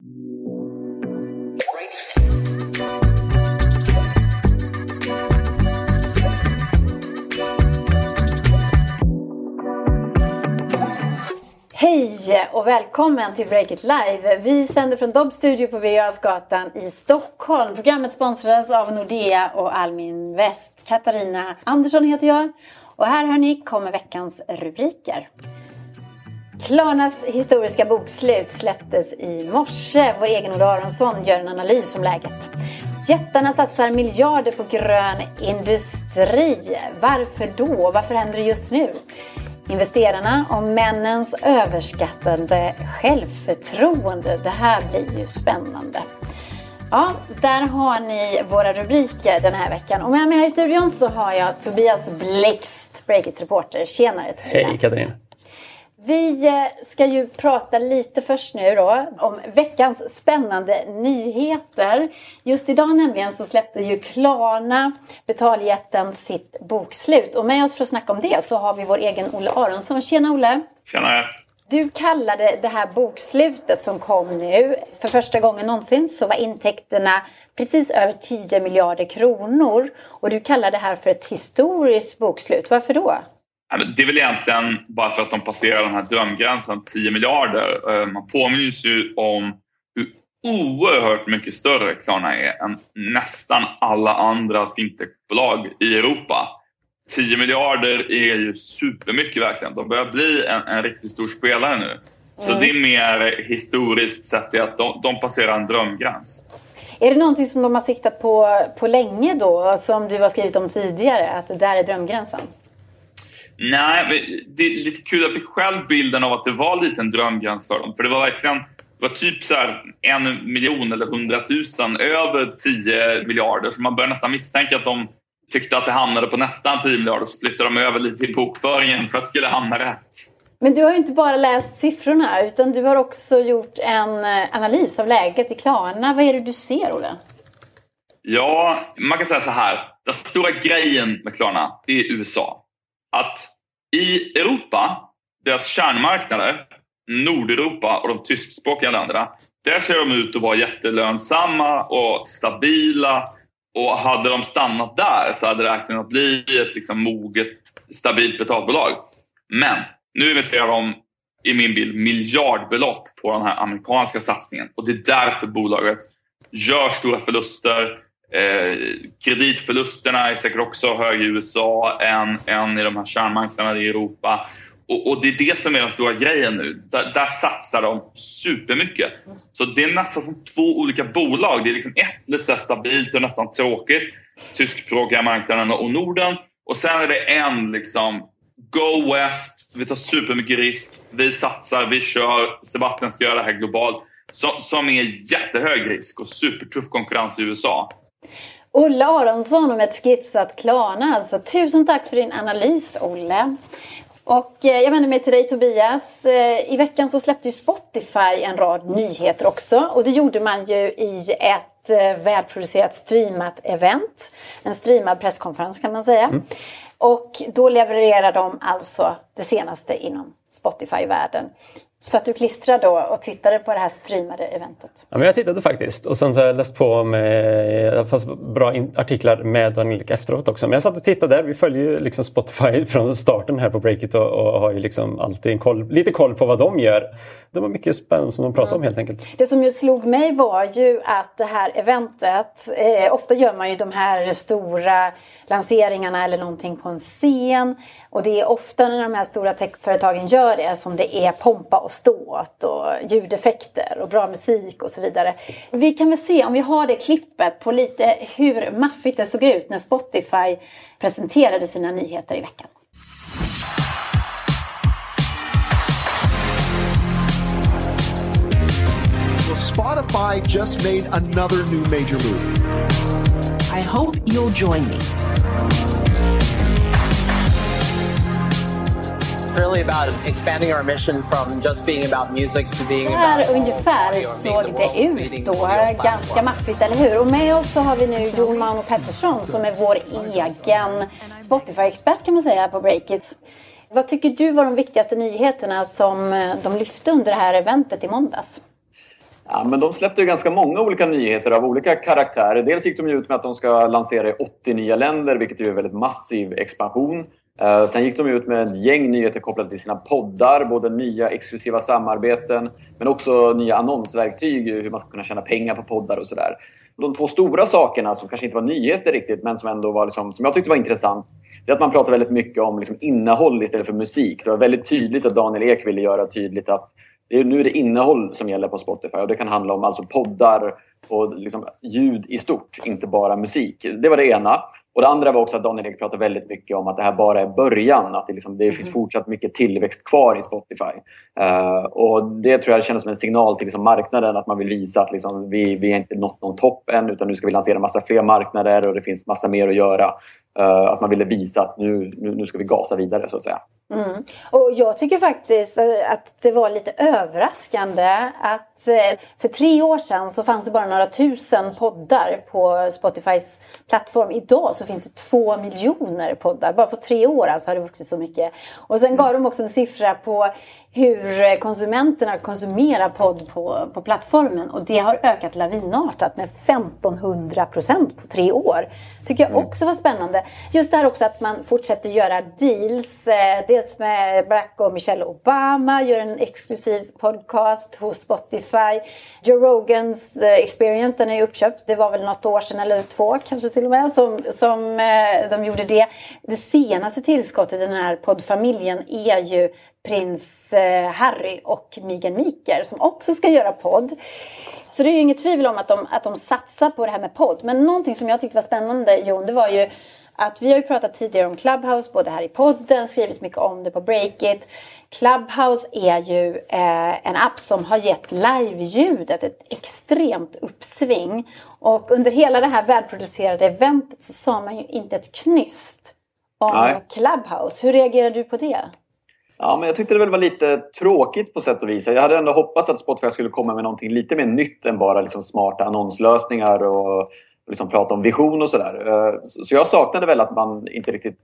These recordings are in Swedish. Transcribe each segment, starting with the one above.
Hej och välkommen till Break It Live. Vi sänder från Dobb Studio på Birger i Stockholm. Programmet sponsras av Nordea och Almin Väst. Katarina Andersson heter jag. Och här hörni kommer veckans rubriker. Klarnas historiska bokslut släpptes i morse. Vår egen Olle Aronsson gör en analys om läget. Jättarna satsar miljarder på grön industri. Varför då? Varför händer det just nu? Investerarna och männens överskattande självförtroende. Det här blir ju spännande. Ja, där har ni våra rubriker den här veckan. Och med mig här i studion så har jag Tobias Blixt, Breakit-reporter. Tjenare Tobias! Hej Katarina! Vi eh, ska ju prata lite först nu då om veckans spännande nyheter. Just idag nämligen så släppte ju Klarna, betaljätten, sitt bokslut. Och med oss för att snacka om det så har vi vår egen Olle Aronsson. Tjena Olle! Tjena! Du kallade det här bokslutet som kom nu, för första gången någonsin så var intäkterna precis över 10 miljarder kronor. Och du kallar det här för ett historiskt bokslut. Varför då? Det är väl egentligen bara för att de passerar den här drömgränsen 10 miljarder. Eh, man påminns ju om hur oerhört mycket större Klarna är än nästan alla andra fintechbolag i Europa. 10 miljarder är ju supermycket verkligen. De börjar bli en, en riktigt stor spelare nu. Så mm. det är mer historiskt sett att de, de passerar en drömgräns. Är det någonting som de har siktat på, på länge då, som du har skrivit om tidigare, att det där är drömgränsen? Nej, det är lite kul. Jag fick själv bilden av att det var lite en drömgräns för dem. För det var verkligen det var typ så här en miljon eller hundratusen över 10 miljarder. Så man börjar nästan misstänka att de tyckte att det hamnade på nästan 10 miljarder så flyttade de över lite i bokföringen för att det skulle hamna rätt. Men du har ju inte bara läst siffrorna utan du har också gjort en eh, analys av läget i Klarna. Vad är det du ser, Olle? Ja, man kan säga så här. Den stora grejen med Klarna, det är USA att i Europa, deras kärnmarknader, Nordeuropa och de tyskspråkiga länderna, där ser de ut att vara jättelönsamma och stabila. Och hade de stannat där så hade det kunnat bli ett liksom moget, stabilt betalbolag. Men nu investerar de, i min bild, miljardbelopp på den här amerikanska satsningen. Och det är därför bolaget gör stora förluster Eh, kreditförlusterna är säkert också högre i USA än, än i de här kärnmarknaderna i Europa. Och, och, det är det som är den stora grejen nu. Där, där, satsar de supermycket. Så det är nästan som två olika bolag. Det är liksom ett lite så stabilt och nästan tråkigt. Tyskspråkiga marknaden och Norden. Och sen är det en liksom Go West, vi tar supermycket risk, vi satsar, vi kör, Sebastian ska göra det här globalt. som är jättehög risk och supertuff konkurrens i USA. Olle Aronsson om ett skissat Klarna alltså. Tusen tack för din analys Olle. Och eh, jag vänder mig till dig Tobias. Eh, I veckan så släppte ju Spotify en rad nyheter också. Och det gjorde man ju i ett eh, välproducerat streamat event. En streamad presskonferens kan man säga. Mm. Och då levererar de alltså det senaste inom Spotify-världen. Satt du klistrad då och tittade på det här streamade eventet? Ja, men jag tittade faktiskt och sen så har jag läst på med det fanns bra artiklar med Angelica efteråt också. Men jag satt och tittade Vi följer ju liksom Spotify från starten här på Breakit och, och har ju liksom alltid koll, lite koll på vad de gör. Det var mycket spännande som de pratade mm. om helt enkelt. Det som ju slog mig var ju att det här eventet, eh, ofta gör man ju de här stora lanseringarna eller någonting på en scen. Och det är ofta när de här stora techföretagen gör det som det är pompa och ståt och ljudeffekter och bra musik och så vidare. Vi kan väl se om vi har det klippet på lite hur maffigt det såg ut när Spotify presenterade sina nyheter i veckan. Spotify just made another new major move. I hope you'll join me. Really about expanding our mission from just being about music to being about... Där ungefär såg det ut då. Ganska maffigt, eller hur? Och med oss så har vi nu Jon Mauno Pettersson som är vår egen Spotify-expert kan man säga på Breakit. Vad tycker du var de viktigaste nyheterna som de lyfte under det här eventet i måndags? Ja, men de släppte ju ganska många olika nyheter av olika karaktär. Dels gick de ut med att de ska lansera i 80 nya länder, vilket är en väldigt massiv expansion. Uh, sen gick de ut med ett gäng nyheter kopplade till sina poddar, både nya exklusiva samarbeten men också nya annonsverktyg, eh, hur man ska kunna tjäna pengar på poddar och sådär. De två stora sakerna som kanske inte var nyheter riktigt men som ändå var liksom, som jag tyckte var intressant, det är att man pratar väldigt mycket om liksom innehåll istället för musik. Det var väldigt tydligt att Daniel Ek ville göra tydligt att det är, nu är det innehåll som gäller på Spotify och det kan handla om alltså poddar och liksom ljud i stort, inte bara musik. Det var det ena. Och det andra var också att Daniel Ek pratade väldigt mycket om att det här bara är början. Att det, liksom, det finns mm. fortsatt mycket tillväxt kvar i Spotify. Uh, och Det tror jag känns som en signal till liksom marknaden att man vill visa att liksom, vi, vi är inte nått någon topp än utan nu ska vi lansera massa fler marknader och det finns massa mer att göra. Uh, att man ville visa att nu, nu, nu ska vi gasa vidare så att säga. Mm. Och jag tycker faktiskt att det var lite överraskande att eh, för tre år sedan så fanns det bara några tusen poddar på Spotifys plattform. Idag så finns det två miljoner poddar. Bara på tre år alltså har det vuxit så mycket. Och sen gav de också en siffra på hur konsumenterna konsumerar podd på, på plattformen. Och det har ökat lavinartat med 1500 procent på tre år. Tycker jag mm. också var spännande. Just det här också att man fortsätter göra deals. Eh, dels med Barack och Michelle Obama, gör en exklusiv podcast hos Spotify. Joe Rogans eh, experience, den är ju uppköpt. Det var väl något år sedan eller två kanske till och med som, som eh, de gjorde det. Det senaste tillskottet i den här poddfamiljen är ju prins eh, Harry och Meghan Mikael som också ska göra podd. Så det är ju inget tvivel om att de, att de satsar på det här med podd. Men någonting som jag tyckte var spännande Jon, det var ju att vi har ju pratat tidigare om Clubhouse, både här i podden, skrivit mycket om det på Breakit. Clubhouse är ju eh, en app som har gett live-ljudet ett extremt uppsving. Och under hela det här välproducerade eventet så sa man ju inte ett knyst om Nej. Clubhouse. Hur reagerar du på det? Ja, men jag tyckte det väl var lite tråkigt på sätt och vis. Jag hade ändå hoppats att Spotify skulle komma med någonting lite mer nytt än bara liksom smarta annonslösningar och liksom prata om vision och sådär. Eh, så jag saknade väl att man inte riktigt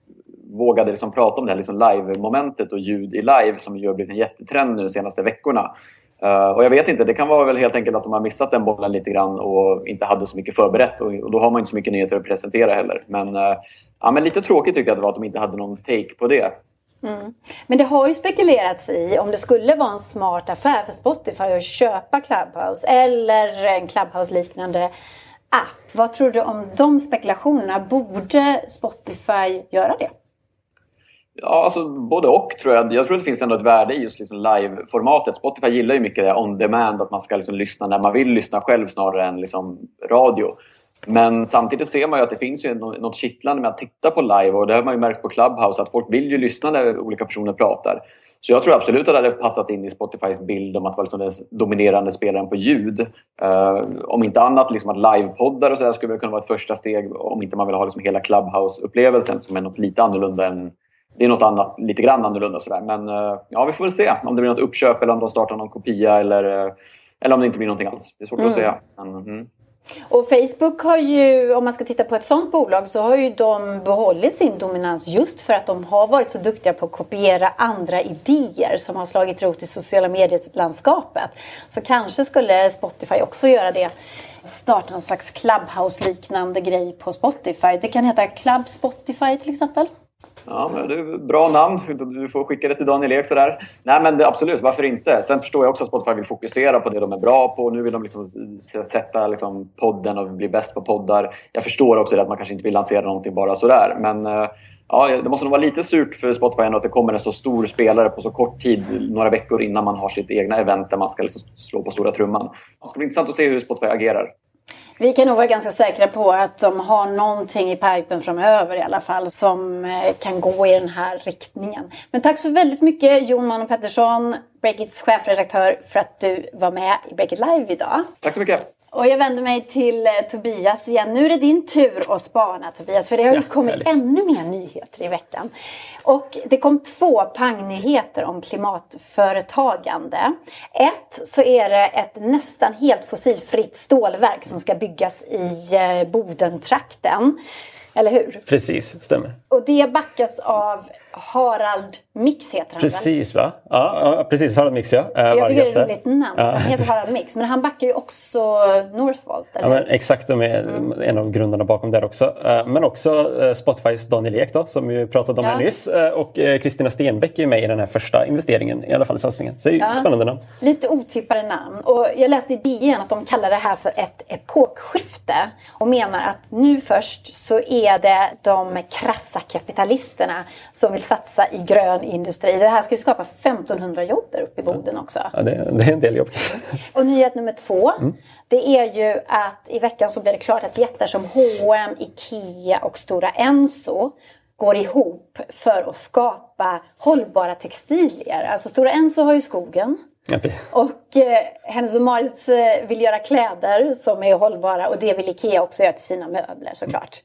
vågade liksom prata om det här liksom live-momentet och ljud i live som ju har blivit en jättetrend nu de senaste veckorna. Eh, och jag vet inte, det kan vara väl helt enkelt att de har missat den bollen lite grann och inte hade så mycket förberett och, då har man inte så mycket nyheter att presentera heller. Men, eh, ja, men lite tråkigt tyckte jag att det var att de inte hade någon take på det. Mm. Men det har ju spekulerats i om det skulle vara en smart affär för Spotify att köpa Clubhouse eller en Clubhouse-liknande app. Vad tror du om de spekulationerna? Borde Spotify göra det? Ja, alltså både och tror jag. Jag tror det finns ändå ett värde i just liksom live-formatet. Spotify gillar ju mycket det on demand, att man ska liksom lyssna när man vill lyssna själv snarare än liksom radio. Men samtidigt ser man ju att det finns ju något kittlande med att titta på live och det har man ju märkt på Clubhouse att folk vill ju lyssna när olika personer pratar. Så jag tror absolut att det hade passat in i Spotifys bild om att vara liksom den dominerande spelaren på ljud. Uh, om inte annat, liksom att livepoddar och så skulle kunna vara ett första steg om inte man vill ha liksom hela Clubhouse-upplevelsen som är något lite annorlunda än det är något annat, lite grann annorlunda sådär. Men uh, ja, vi får väl se om det blir något uppköp eller om de startar någon kopia eller, uh, eller om det inte blir någonting alls. Det är svårt mm. att säga. Men, mm. Och Facebook har ju, om man ska titta på ett sådant bolag, så har ju de behållit sin dominans just för att de har varit så duktiga på att kopiera andra idéer som har slagit rot i sociala medier-landskapet. Så kanske skulle Spotify också göra det. Starta någon slags Clubhouse-liknande grej på Spotify. Det kan heta Club Spotify till exempel. Ja, men det är bra namn. Du får skicka det till Daniel Ek sådär. Nej men det, absolut, varför inte? Sen förstår jag också att Spotify vill fokusera på det de är bra på. Nu vill de liksom sätta liksom podden och bli bäst på poddar. Jag förstår också att man kanske inte vill lansera någonting bara sådär. Men eh, ja, det måste nog vara lite surt för Spotify ändå att det kommer en så stor spelare på så kort tid, några veckor innan man har sitt egna event där man ska liksom slå på stora trumman. Det ska bli intressant att se hur Spotify agerar. Vi kan nog vara ganska säkra på att de har någonting i pipen framöver i alla fall som eh, kan gå i den här riktningen. Men tack så väldigt mycket Jon Mano Pettersson, Breakits chefredaktör, för att du var med i Breakit Live idag. Tack så mycket. Och jag vänder mig till eh, Tobias igen. Nu är det din tur att spana Tobias, för det har ju ja, kommit härligt. ännu mer nyheter i veckan. Och det kom två pangnyheter om klimatföretagande. Ett så är det ett nästan helt fossilfritt stålverk som ska byggas i eh, Bodentrakten. Eller hur? Precis, stämmer. Och det backas av Harald Mix heter han Precis va? Ja, ja precis. Harald Mix ja. Äh, jag tycker det är ett roligt namn. Ja. Han heter Harald Mix. Men han backar ju också Northvolt. Eller? Ja, men exakt, de är mm. en av grundarna bakom där också. Eh, men också eh, Spotifys Daniel Ek då, som vi pratade om ja. här nyss. Eh, och Kristina Stenbeck är med i den här första investeringen, i alla fall i satsningen. Så det är ja. spännande namn. Lite otippade namn. Och jag läste i DN att de kallar det här för ett epokskifte. Och menar att nu först så är det de krassa kapitalisterna som vill satsa i grön industri. Det här ska ju skapa 1500 jobb där uppe i Boden också. Ja, det, det är en del jobb. Och nyhet nummer två. Mm. Det är ju att i veckan så blir det klart att jättar som H&M, IKEA och Stora Enso går ihop för att skapa hållbara textilier. Alltså Stora Enso har ju skogen. Och eh, Hennes Mauritz eh, vill göra kläder som är hållbara och det vill Ikea också göra till sina möbler såklart.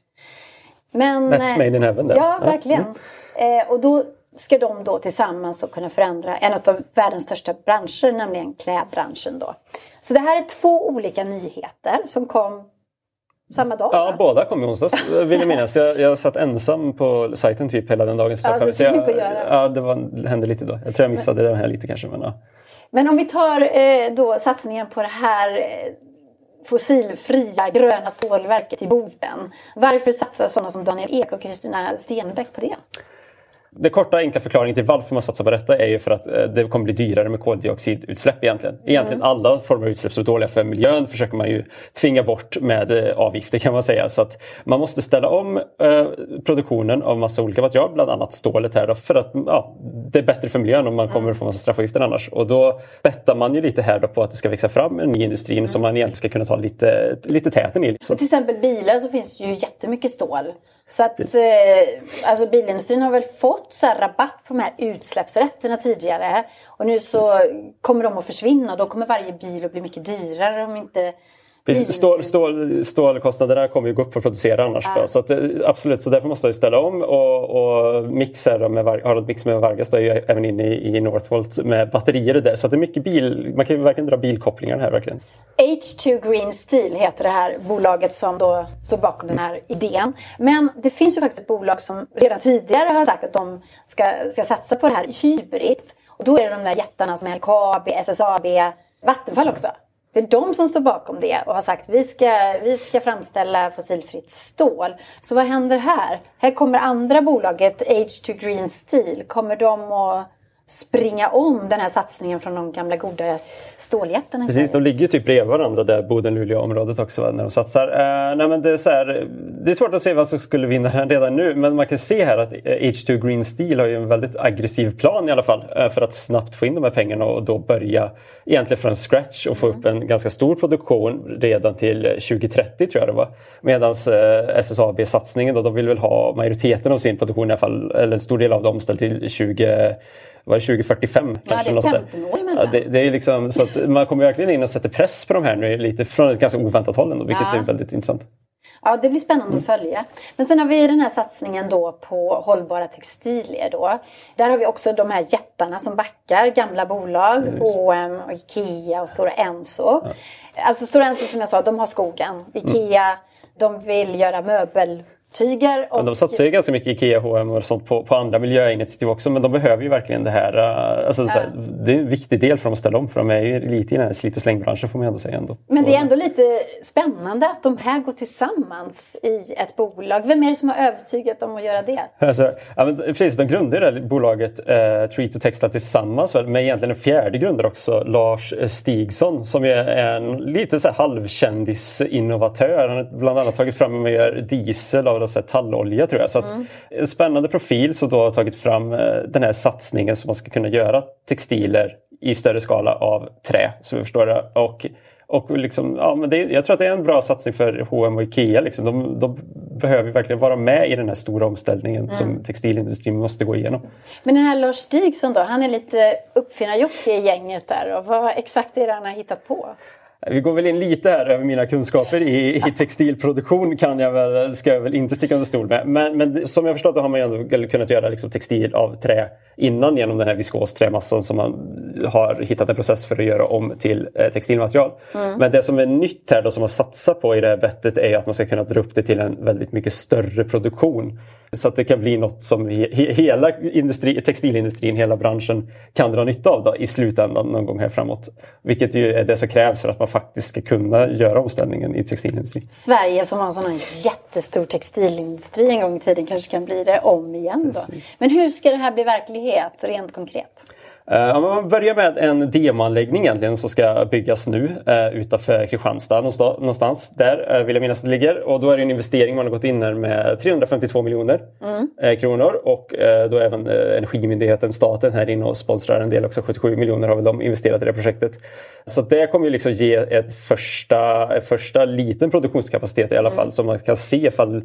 Men, Match made in heaven där. Ja, verkligen. Mm. Eh, och då ska de då tillsammans då kunna förändra en av världens största branscher, nämligen klädbranschen. Då. Så det här är två olika nyheter som kom samma dag? Ja, båda kom i onsdags vill jag minnas. Jag, jag satt ensam på sajten typ hela den dagen. Så, ja, så, jag, ja, det, var, det hände lite då. Jag tror jag missade den här lite kanske. Men, ja. men om vi tar eh, då satsningen på det här eh, fossilfria gröna stålverket i Boden. Varför satsar sådana som Daniel Ek och Kristina Stenbeck på det? Den korta enkla förklaringen till varför man satsar på detta är ju för att eh, det kommer bli dyrare med koldioxidutsläpp egentligen. Egentligen mm. alla former av utsläpp som är dåliga för miljön försöker man ju tvinga bort med eh, avgifter kan man säga. Så att man måste ställa om eh, produktionen av massa olika material, bland annat stålet här då, för att ja, det är bättre för miljön om man kommer mm. få massa straffavgifter annars. Och då bettar man ju lite här då på att det ska växa fram en ny industri mm. som man egentligen ska kunna ta lite, lite täten i. Så. Till exempel bilar så finns ju jättemycket stål. Så att eh, alltså bilindustrin har väl fått så rabatt på de här utsläppsrätterna tidigare. Och nu så kommer de att försvinna och då kommer varje bil att bli mycket dyrare om inte Stål, stål, stålkostnaderna kommer ju gå upp för att producera annars. Ja. Så att, eh, absolut, så därför måste jag ställa om. Och, och Mix här med Harald Mix med Vargas är ju även inne i, i Northvolt med batterier och där. Så det är mycket bil, man kan ju verkligen dra bilkopplingar här verkligen. H2 Green Steel heter det här bolaget som då står bakom den här idén. Men det finns ju faktiskt ett bolag som redan tidigare har sagt att de ska, ska satsa på det här hybrid. Och då är det de där jättarna som LKAB, SSAB, Vattenfall också. Det är de som står bakom det och har sagt vi ska, vi ska framställa fossilfritt stål. Så vad händer här? Här kommer andra bolaget H2 Green Steel. Kommer de att springa om den här satsningen från de gamla goda ståljättarna Precis, de ligger typ bredvid varandra där Boden-Luleå-området också när de satsar. Eh, nej, men det, är så här, det är svårt att se vad som skulle vinna den redan nu men man kan se här att eh, H2 Green Steel har ju en väldigt aggressiv plan i alla fall eh, för att snabbt få in de här pengarna och då börja egentligen från scratch och få mm. upp en ganska stor produktion redan till eh, 2030 tror jag det var. Medan eh, SSAB-satsningen då, de vill väl ha majoriteten av sin produktion i alla fall, eller en stor del av dem ställd till 20 var det 2045? Ja, kanske, det är 15 år emellan. Ja, det, det, är liksom, så att man kommer verkligen in och sätter press på de här nu lite från ett ganska oväntat håll ändå, vilket ja. är väldigt intressant. Ja, det blir spännande att följa. Men sen har vi den här satsningen då på hållbara textilier då. Där har vi också de här jättarna som backar, gamla bolag, H&M och Ikea och Stora Enso. Ja. Alltså Stora Enso som jag sa, de har skogen. Ikea, mm. de vill göra möbel tyger. Och... Men de satsar ju ganska mycket Ikea, H&M och sånt på, på andra miljöinitiativ också men de behöver ju verkligen det här. Uh, alltså, ja. här, det är en viktig del för dem att ställa om för de är ju lite i den här slit och slängbranschen får man ändå säga. Ändå. Men det är ändå lite spännande att de här går tillsammans i ett bolag. Vem är det som har övertygat dem att göra det? Alltså, ja, men, precis, de grundade det bolaget eh, Tree to Textile tillsammans med egentligen en fjärde grundare också, Lars Stigsson som är en lite så här halvkändis-innovatör. Han har bland annat tagit fram och gör diesel av så tallolja tror jag. Så mm. En spännande profil som då har tagit fram eh, den här satsningen som man ska kunna göra textiler i större skala av trä, som vi förstår det. Och, och liksom, ja, men det, jag tror att det är en bra satsning för H&M och Ikea. Liksom. De, de behöver verkligen vara med i den här stora omställningen mm. som textilindustrin måste gå igenom. Men den här Lars Stigson då, han är lite uppfinnar-Jocke i gänget där. Och vad exakt är det han har hittat på? Vi går väl in lite här över mina kunskaper i, i textilproduktion kan jag väl, ska jag väl inte sticka under stol med. Men, men som jag förstått det har man ju ändå kunnat göra liksom textil av trä innan genom den här viskosträmassan som man har hittat en process för att göra om till eh, textilmaterial. Mm. Men det som är nytt här då som man satsar på i det här bettet är att man ska kunna dra upp det till en väldigt mycket större produktion. Så att det kan bli något som he hela industri, textilindustrin, hela branschen kan dra nytta av då, i slutändan någon gång här framåt. Vilket ju är det som krävs för att man faktiskt ska kunna göra omställningen i textilindustrin. Sverige som har en sån jättestor textilindustri en gång i tiden kanske kan bli det om igen då. Men hur ska det här bli verklighet rent konkret? Uh, om man börjar med en demoanläggning egentligen som ska byggas nu uh, utanför Kristianstad någonstans. Där uh, vill jag minnas att det ligger. Och då är det en investering man har gått in med 352 miljoner mm. kronor. Och då är även Energimyndigheten, staten här inne och sponsrar en del också. 77 miljoner har väl de investerat i det projektet. Så det kommer ju liksom ge ett första, första liten produktionskapacitet i alla fall mm. som man kan se ifall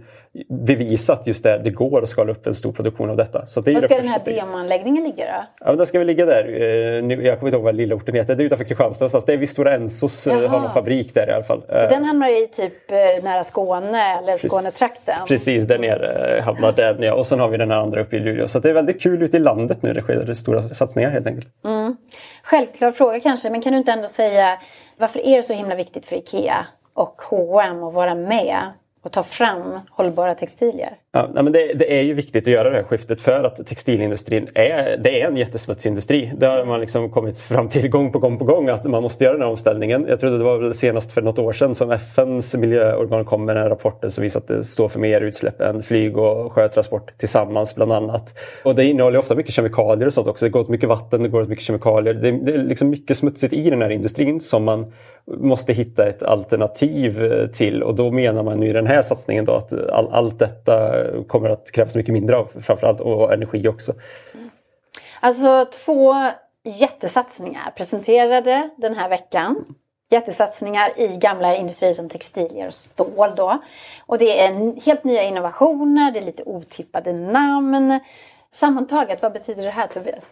bevisat just det, det går att skala upp en stor produktion av detta. Så det Var ska den här demoanläggningen ligga då? Ja, den ska väl ligga där. Eh, jag kommer inte ihåg vad lilla orten heter. Det är utanför Kristianstad någonstans. Det är vid Stora Ensos eh, har någon fabrik där i alla fall. Så den hamnar i typ eh, nära Skåne eller Skånetrakten? Precis, där nere hamnar den ja. Och sen har vi den här andra uppe i Luleå. Så det är väldigt kul ute i landet nu. Det sker stora satsningar helt enkelt. Mm. Självklar fråga kanske, men kan du inte ändå säga varför är det så himla viktigt för IKEA och H&M att vara med och ta fram hållbara textilier? Ja, men det, det, är ju viktigt att göra det här skiftet för att textilindustrin är, det är en jättesmutsig industri. Det har man liksom kommit fram till gång på gång på gång att man måste göra den här omställningen. Jag trodde det var väl senast för något år sedan som FNs miljöorgan kom med den här rapporten som visar att det står för mer utsläpp än flyg och sjötransport tillsammans bland annat. Och det innehåller ofta mycket kemikalier och sånt också. Det går åt mycket vatten, det går åt mycket kemikalier. Det, det är liksom mycket smutsigt i den här industrin som man måste hitta ett alternativ eh, till och då menar man i den här satsningen då att all, allt detta kommer att krävas mycket mindre av framförallt och energi också. Alltså två jättesatsningar presenterade den här veckan. Jättesatsningar i gamla industrier som textilier och stål då. Och det är helt nya innovationer, det är lite otippade namn. Sammantaget, vad betyder det här Tobias?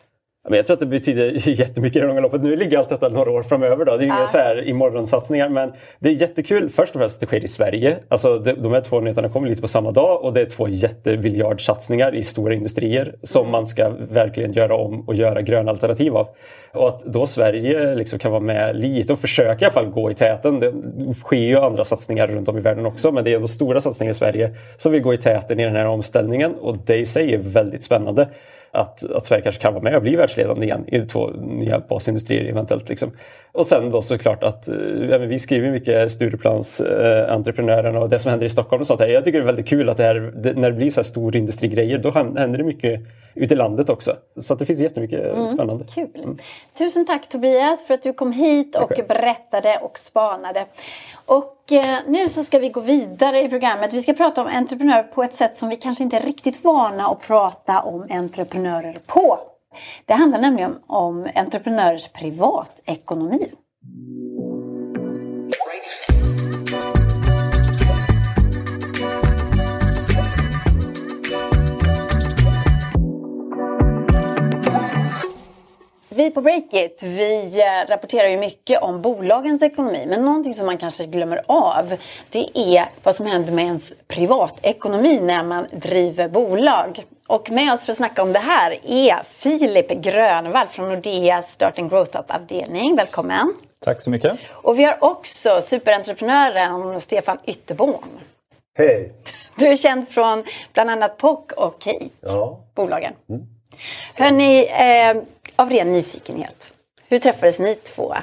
Men jag tror att det betyder jättemycket i det långa loppet. Nu ligger allt detta några år framöver. Då. Det är inga så här imorgonsatsningar. Men det är jättekul först och främst att det sker i Sverige. Alltså de här två nyheterna kommer lite på samma dag och det är två jättebiljardsatsningar i stora industrier som mm. man ska verkligen göra om och göra gröna alternativ av. Och att då Sverige liksom kan vara med lite och försöka i alla fall gå i täten. Det sker ju andra satsningar runt om i världen också men det är ändå stora satsningar i Sverige som vill gå i täten i den här omställningen och det i sig är väldigt spännande att, att Sverige kanske kan vara med och bli världsledande igen i två nya basindustrier eventuellt. Liksom. Och sen då såklart att äh, vi skriver mycket Stureplansentreprenörerna eh, äh, och det som händer i Stockholm och sånt här. Jag tycker det är väldigt kul att det här, det, när det blir så här stor industrigrejer då händer det mycket ute i landet också. Så det finns jättemycket mm, spännande. Kul. Mm. Tusen tack Tobias för att du kom hit och berättade och spanade. Och eh, nu så ska vi gå vidare i programmet. Vi ska prata om entreprenörer på ett sätt som vi kanske inte är riktigt vana att prata om entreprenörer på. Det handlar nämligen om entreprenörers privatekonomi. Vi på Breakit vi eh, rapporterar ju mycket om bolagens ekonomi. Men någonting som man kanske glömmer av det är vad som händer med ens privatekonomi när man driver bolag. Och med oss för att snacka om det här är Filip Grönvall från Nordeas Start and Growth Up-avdelning. Välkommen! Tack så mycket! Och vi har också superentreprenören Stefan Ytterbom. Hej! Du är känd från bland annat POC och Kate, ja. bolagen. Mm. Hörni, eh, av ren nyfikenhet. Hur träffades ni två?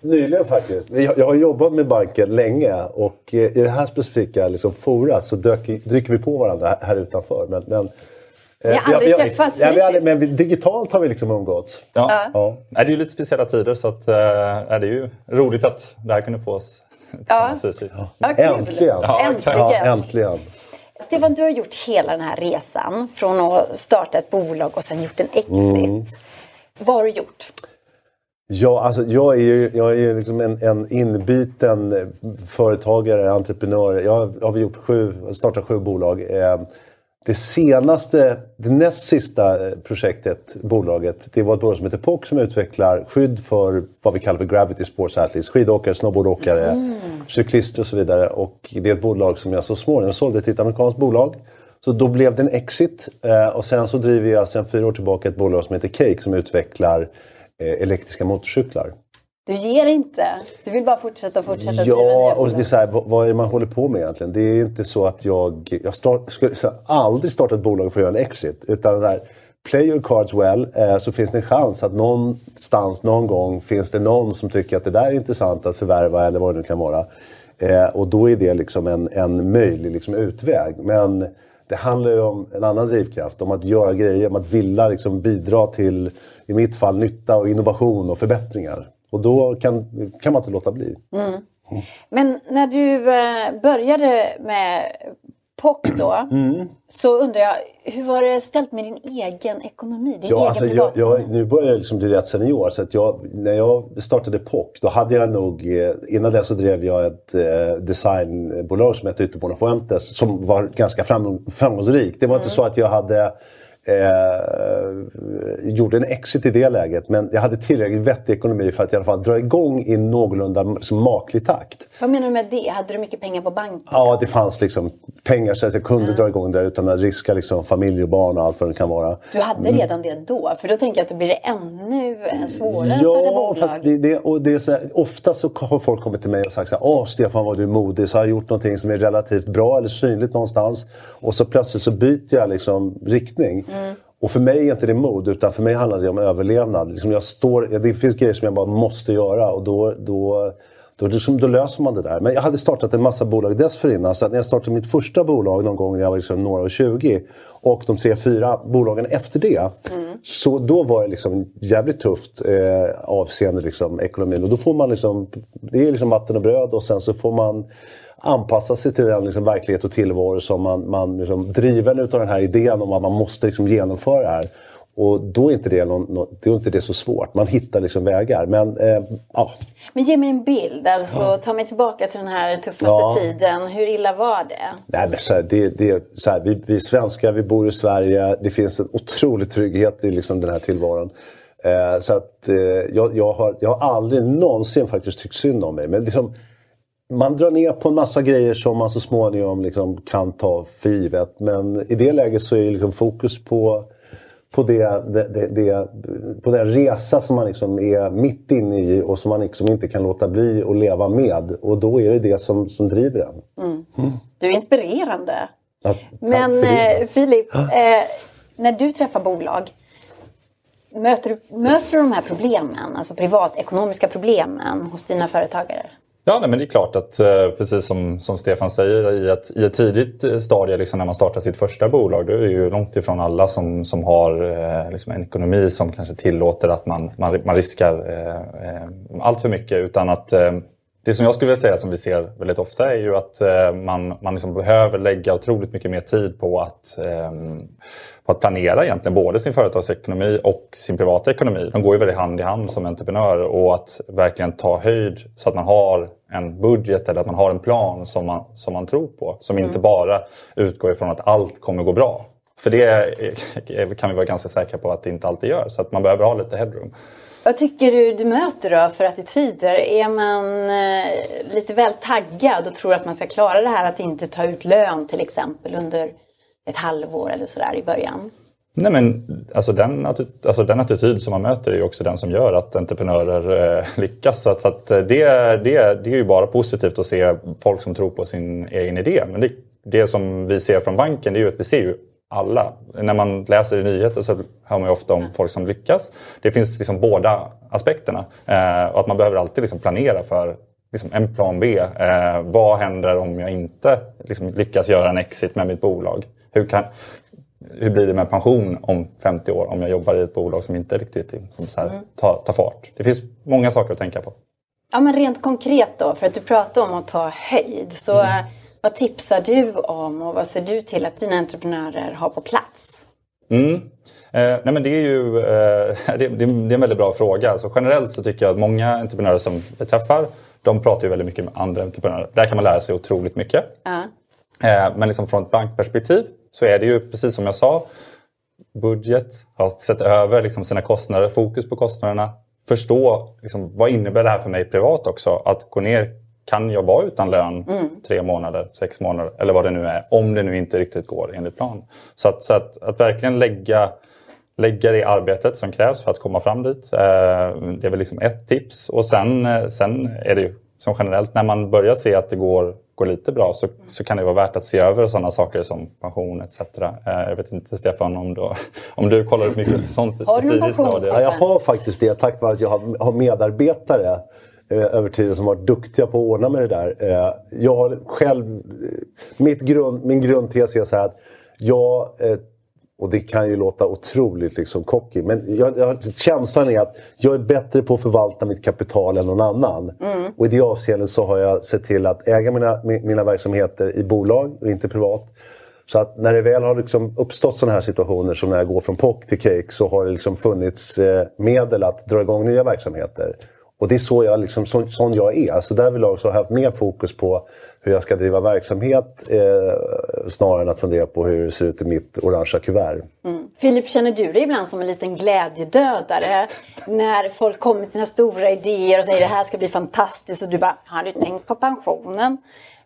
Nyligen faktiskt. Jag har jobbat med banken länge och eh, i det här specifika liksom, fora så dök, dyker vi på varandra här utanför. Men, men vi har aldrig jag, träffats jag, fysiskt. Aldrig, men digitalt har vi liksom umgåtts. Ja. ja. Det är ju lite speciella tider så att, äh, det är ju roligt att det här kunde få oss tillsammans ja. fysiskt. Ja. Äntligen! Ja, äntligen. Ja, äntligen. Stefan, du har gjort hela den här resan från att starta ett bolag och sen gjort en exit. Mm. Vad har du gjort? Ja, alltså jag är ju jag är liksom en, en inbiten företagare, entreprenör. Jag har gjort sju, startat sju bolag. Eh, det senaste, det näst sista eh, projektet, bolaget, det var ett bolag som heter POC som utvecklar skydd för vad vi kallar för Gravity Sports Athletes. Skidåkare, snowboardåkare, mm. cyklister och så vidare. Och det är ett bolag som jag så småningom sålde till ett amerikanskt bolag. Så då blev det en exit. Eh, och sen så driver jag sedan fyra år tillbaka ett bolag som heter Cake som utvecklar eh, elektriska motorcyklar. Du ger inte. Du vill bara fortsätta och fortsätta Ja, och det är så här, vad, vad är det man håller på med egentligen? Det är inte så att jag... Jag start, skulle här, aldrig starta ett bolag för att göra en exit. Utan så här, play your cards well, eh, så finns det en chans att någonstans, någon gång, finns det någon som tycker att det där är intressant att förvärva eller vad det nu kan vara. Eh, och då är det liksom en, en möjlig liksom, utväg. Men det handlar ju om en annan drivkraft, om att göra grejer, om att vilja liksom, bidra till, i mitt fall, nytta och innovation och förbättringar. Och då kan, kan man inte låta bli. Mm. Men när du eh, började med POC då. Mm. Så undrar jag, hur var det ställt med din egen ekonomi? Din Ja, egen alltså jag, jag, nu börjar jag liksom bli rätt senior. Så att jag, när jag startade POC, då hade jag nog... eh, Innan det så drev jag ett eh, designbolag som hette Ytterborna Fuentes. Som var ganska framgång, framgångsrikt. Det var inte så att jag hade... Eh, gjorde en exit i det läget. Men jag hade tillräckligt vettig ekonomi för att i alla fall dra igång i någorlunda maklig takt. Vad menar du med det? Hade du mycket pengar på banken? Ja, det fanns liksom pengar så att jag kunde dra igång där utan att riska liksom, familj och barn och allt vad det kan vara. Du hade Mm. redan det då? För då tänker jag att det blir ännu eh, svårare att starta Ja, bolag. fast det, det, och det är så här, ofta så har folk kommit till mig och sagt så här, Åh Stefan vad du är modig, så har jag gjort någonting som är relativt bra eller synligt någonstans. Och så plötsligt så byter jag liksom riktning. Och för mig är inte det mod, utan för mig handlar det om överlevnad. Liksom jag står, det finns grejer som jag bara måste göra och då, då, då, liksom, då löser man det där. Men jag hade startat en massa bolag dessförinnan. Så att när jag startade mitt första bolag någon gång när jag var liksom några och 20 och de tre, fyra bolagen efter det. Så då var det liksom jävligt tufft eh, avseende liksom, ekonomin. Och då får man liksom, det är liksom vatten och bröd och sen så får man anpassa sig till den liksom, verklighet och tillvaro som man, man liksom, driven utav den här idén om att man måste liksom, genomföra det här. Och då är inte det, någon, nå- det är inte det så svårt. Man hittar liksom vägar. Men eh, ja, Men ge mig en bild, alltså ta mig tillbaka till den här tuffaste Ja. tiden. Hur illa var det? Nej, men så här, det, det, så här, vi, vi svenskar, vi bor i Sverige. Det finns en otrolig trygghet i liksom den här tillvaron. Eh, så att eh, jag, jag, har, jag har aldrig någonsin faktiskt tyckt synd om mig. Men liksom, man drar ner på en massa grejer som man så småningom liksom kan ta för givet. Men i det läget så är det liksom fokus på, på, det, det, det, på den resa som man liksom är mitt inne i och som man liksom inte kan låta bli att leva med. Och då är det det som, som driver en. Du är inspirerande. Ja, Men eh, Filip, eh, när du träffar bolag, möter du, möter du de här problemen, alltså privatekonomiska problemen hos dina företagare? Ja, nej, men det är klart att eh, precis som, som Stefan säger i ett, i ett tidigt eh, stadie liksom när man startar sitt första bolag då är det ju långt ifrån alla som, som har eh, liksom en ekonomi som kanske tillåter att man, man, man riskar eh, eh, allt för mycket utan att eh, det som jag skulle vilja säga som vi ser väldigt ofta är ju att eh, man, man liksom behöver lägga otroligt mycket mer tid på att, eh, på att planera egentligen både sin företagsekonomi och sin privata ekonomi. De går ju väldigt hand i hand som entreprenör och att verkligen ta höjd så att man har en budget eller att man har en plan som man, som man tror på. Som inte bara utgår ifrån att allt kommer gå bra. För det kan vi vara ganska säkra på att det inte alltid gör. Så att man behöver ha lite headroom. Vad tycker du du möter då för attityder? Är man eh, lite väl taggad och tror att man ska klara det här att inte ta ut lön till exempel under ett halvår eller sådär i början? Nej, men alltså den, alltså den attityd som man möter är ju också den som gör att entreprenörer eh, lyckas. Så, att, så att eh, det, det, det är ju bara positivt att se folk som tror på sin egen idé. Men det, det som vi ser från banken det är ju att vi ser ju alla. När man läser i nyheter så hör man ju ofta om folk som lyckas. Det finns liksom båda aspekterna. Eh, och att man behöver alltid liksom planera för liksom en plan B. Eh, vad händer om jag inte liksom lyckas göra en exit med mitt bolag? Hur, kan, hur blir det med pension om 50 år om jag jobbar i ett bolag som inte riktigt liksom, så här, tar, tar fart? Det finns många saker att tänka på. Ja men rent konkret då, för att du pratar om att ta höjd. Så Mm. Vad tipsar du om och vad ser du till att dina entreprenörer har på plats? Mm. Eh, nej men det är ju eh, det, det, är en väldigt bra fråga. Alltså generellt så tycker jag att många entreprenörer som vi träffar, de pratar ju väldigt mycket med andra entreprenörer. Där kan man lära sig otroligt mycket. Ja. Eh, men liksom från ett bankperspektiv så är det ju precis som jag sa. Budget, ha sett över liksom sina kostnader, fokus på kostnaderna. Förstå liksom, vad innebär det här för mig privat också? Att gå ner, kan jag vara utan lön tre månader, sex månader eller vad det nu är. Om det nu inte riktigt går enligt plan. Så att, så att, att verkligen lägga lägga det arbetet som krävs för att komma fram dit. Det är väl liksom ett tips. Och sen, sen är det ju som generellt när man börjar se att det går, går lite bra så, så kan det vara värt att se över sådana saker som pension etc. Jag vet inte Stefan om du, om du kollar upp mycket sånt Har du pension? Ja, jag har faktiskt det tack vare att jag har medarbetare över tiden som varit duktiga på att ordna med det där. Jag har själv... Mitt grund, min grundtes är så här att jag och det kan ju låta otroligt liksom cocky. Men jag, jag, känslan är att jag är bättre på att förvalta mitt kapital än någon annan. Mm. Och i det avseendet så har jag sett till att äga mina, mina verksamheter i bolag och inte privat. Så att när det väl har liksom uppstått sådana här situationer som när jag går från POC till Cake så har det liksom funnits eh, medel att dra igång nya verksamheter. Och det är så jag, liksom, så, sån jag är. Alltså så därvidlag jag har jag haft mer fokus på hur jag ska driva verksamhet eh, snarare än att fundera på hur det ser ut i mitt orangea kuvert. Mm. Filip, känner du dig ibland som en liten glädjedödare? när folk kommer med sina stora idéer och säger det här ska bli fantastiskt och du bara, har du tänkt på pensionen?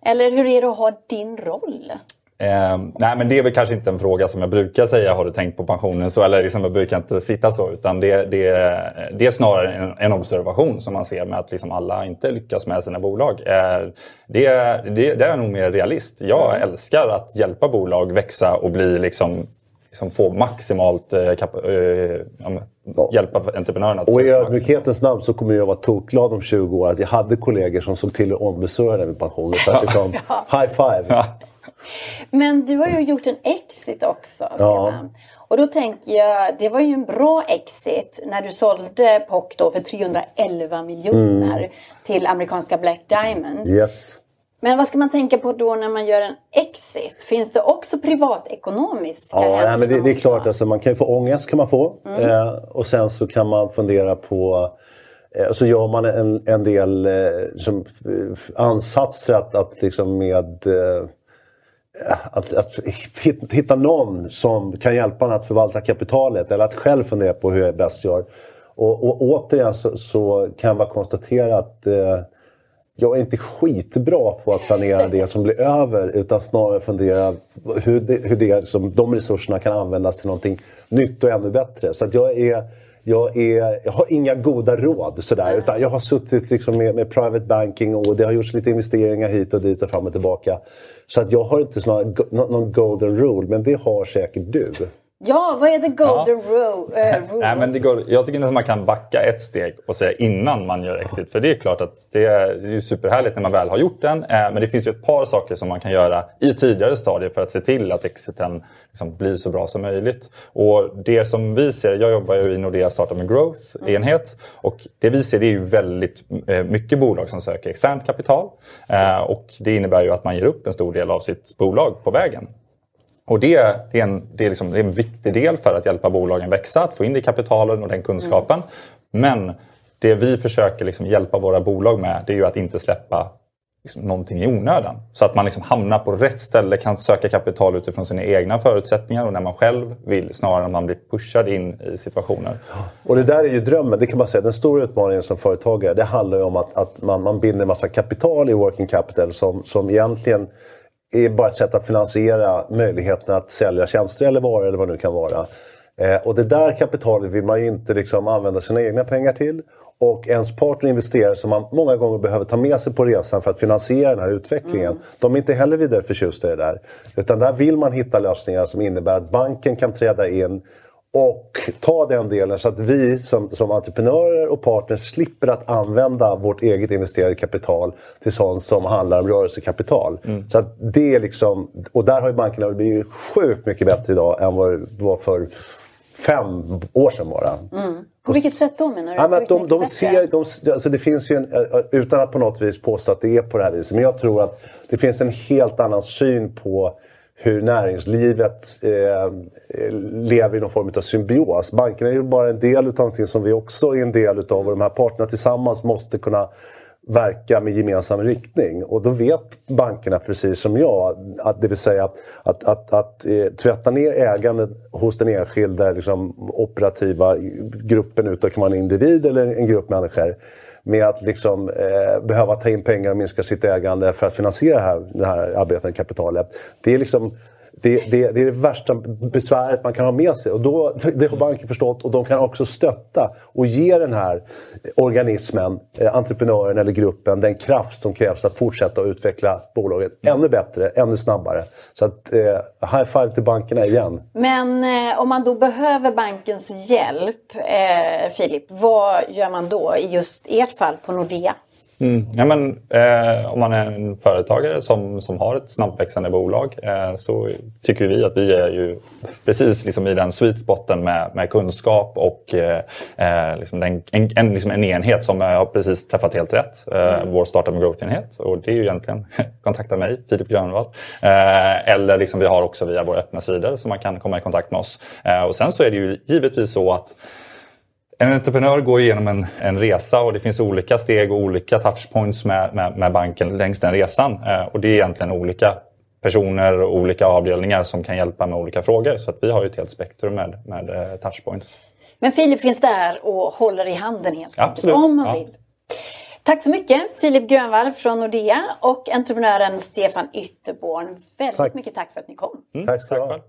Eller hur är det att ha din roll? Eh, nej men det är väl kanske inte en fråga som jag brukar säga, har du tänkt på pensionen så? Eller liksom, jag brukar inte sitta så. Utan det, det, det är snarare en, en, observation som man ser med att liksom alla inte lyckas med sina bolag. Eh, det, det, det är nog mer realist. Jag mm. älskar att hjälpa bolag växa och bli liksom, liksom få maximalt eh, kap, eh, ja, hjälpa entreprenörerna. Och i ödmjukhetens namn så kommer jag vara tokglad om 20 år att jag hade kollegor som såg till att ombesörja min pension. Så att liksom, high five! Ja. Men du har ju gjort en exit också. Ja. Och då tänker jag, det var ju en bra exit när du sålde POC då för 311 miljoner mm. till amerikanska Black Diamond. Yes. Men vad ska man tänka på då när man gör en exit? Finns det också privatekonomiska Ja, nej, men det, det, är klart. Alltså, man kan ju få ångest kan man få. Mm. Eh, och sen så kan man fundera på eh, så gör man en, en del eh, som, eh, ansatser att, att liksom med eh, att, att, hitta någon som kan hjälpa en att förvalta kapitalet eller att själv fundera på hur jag bäst gör. Och, och återigen så, så, kan jag bara konstatera att eh, jag är inte skitbra på att planera det som blir över utan snarare fundera hur, det, hur det, som de resurserna kan användas till någonting nytt och ännu bättre. Så att jag är jag, är, jag har inga goda råd sådär. Utan jag har suttit liksom med, med private banking och det har gjorts lite investeringar hit och dit och fram och tillbaka. Så att jag har inte snarare, någon golden rule, men det har säkert du. Ja, vad är the golden ja. rule? Uh, rule? Nej, men det går, jag tycker att man kan backa ett steg och säga innan man gör exit. För det är klart att det är, det är superhärligt när man väl har gjort den. Eh, men det finns ju ett par saker som man kan göra i tidigare stadier för att se till att exiten liksom blir så bra som möjligt. Och det som vi ser, jag jobbar ju i Nordea Startup med Growth-enhet. Och det vi ser det är ju väldigt eh, mycket bolag som söker externt kapital. Eh, och det innebär ju att man ger upp en stor del av sitt bolag på vägen. Och det, det, är en, det, är liksom, det är en viktig del för att hjälpa bolagen växa, att få in det kapitalen och den kunskapen. Mm. Men det vi försöker liksom hjälpa våra bolag med det är ju att inte släppa liksom någonting i onödan. Så att man liksom hamnar på rätt ställe, kan söka kapital utifrån sina egna förutsättningar och när man själv vill snarare än man blir pushad in i situationer. Och det där är ju drömmen, det kan man säga. Den stora utmaningen som företagare det handlar ju om att, att man, man binder massa kapital i working capital som, som egentligen är bara ett sätt att finansiera möjligheten att sälja tjänster eller varor eller vad det nu kan vara. Eh, och det där kapitalet vill man ju inte liksom använda sina egna pengar till. Och ens partner investerar som man många gånger behöver ta med sig på resan för att finansiera den här utvecklingen. Mm. De är inte heller vidare förtjusta i det där. Utan där vill man hitta lösningar som innebär att banken kan träda in och ta den delen så att vi som, som entreprenörer och partners slipper att använda vårt eget investerade kapital till sånt som handlar om rörelsekapital. Mm. Så att det är liksom, och där har ju bankerna blivit sjukt mycket bättre idag än vad det var för fem år sedan bara. Mm. På vilket sätt då menar du? Ja, men de, de ser, de, alltså det finns ju en, utan att på något vis påstå att det är på det här viset, men jag tror att det finns en helt annan syn på hur näringslivet eh, eh, lever i någon form av symbios. Bankerna är ju bara en del av någonting som vi också är en del utav och de här parterna tillsammans måste kunna verka med gemensam riktning. Och då vet bankerna precis som jag, att, det vill säga att, att, att, att eh, tvätta ner ägandet hos den enskilda liksom, operativa gruppen utav kan vara en individ eller en grupp människor med att liksom, eh, behöva ta in pengar och minska sitt ägande för att finansiera det här, det här arbetande kapitalet. Det är liksom det, det, det är det värsta besväret man kan ha med sig. Och då, det har banken förstått och de kan också stötta och ge den här organismen, eh, entreprenören eller gruppen den kraft som krävs att fortsätta att utveckla bolaget ännu bättre, ännu snabbare. Så att, eh, high five till bankerna igen. Men eh, om man då behöver bankens hjälp, eh, Filip, vad gör man då i just ert fall på Nordea? Mm. Ja, men, eh, om man är en företagare som, som har ett snabbväxande bolag eh, så tycker vi att vi är ju precis liksom i den sweet spoten med, med kunskap och eh, eh liksom en, en, en, liksom en enhet som har precis träffat helt rätt. Eh, mm. Vår startup and growth-enhet. Och det är ju egentligen kontakta mig, Filip Grönvall. Eh, eller liksom vi har också via våra öppna sidor så man kan komma i kontakt med oss. och sen så är det ju givetvis så att en entreprenör går igenom en, en resa och det finns olika steg och olika touchpoints med, med, med banken längs den resan. Eh, och det är egentligen olika personer och olika avdelningar som kan hjälpa med olika frågor. Så att vi har ju ett helt spektrum med, med eh, touchpoints. Men Filip finns där och håller i handen helt enkelt, om man vill. Tack så mycket Filip Grönvall från Nordea och entreprenören Stefan Ytterborn. Väldigt tack. mycket tack för att ni kom. Mm, tack ska du ha.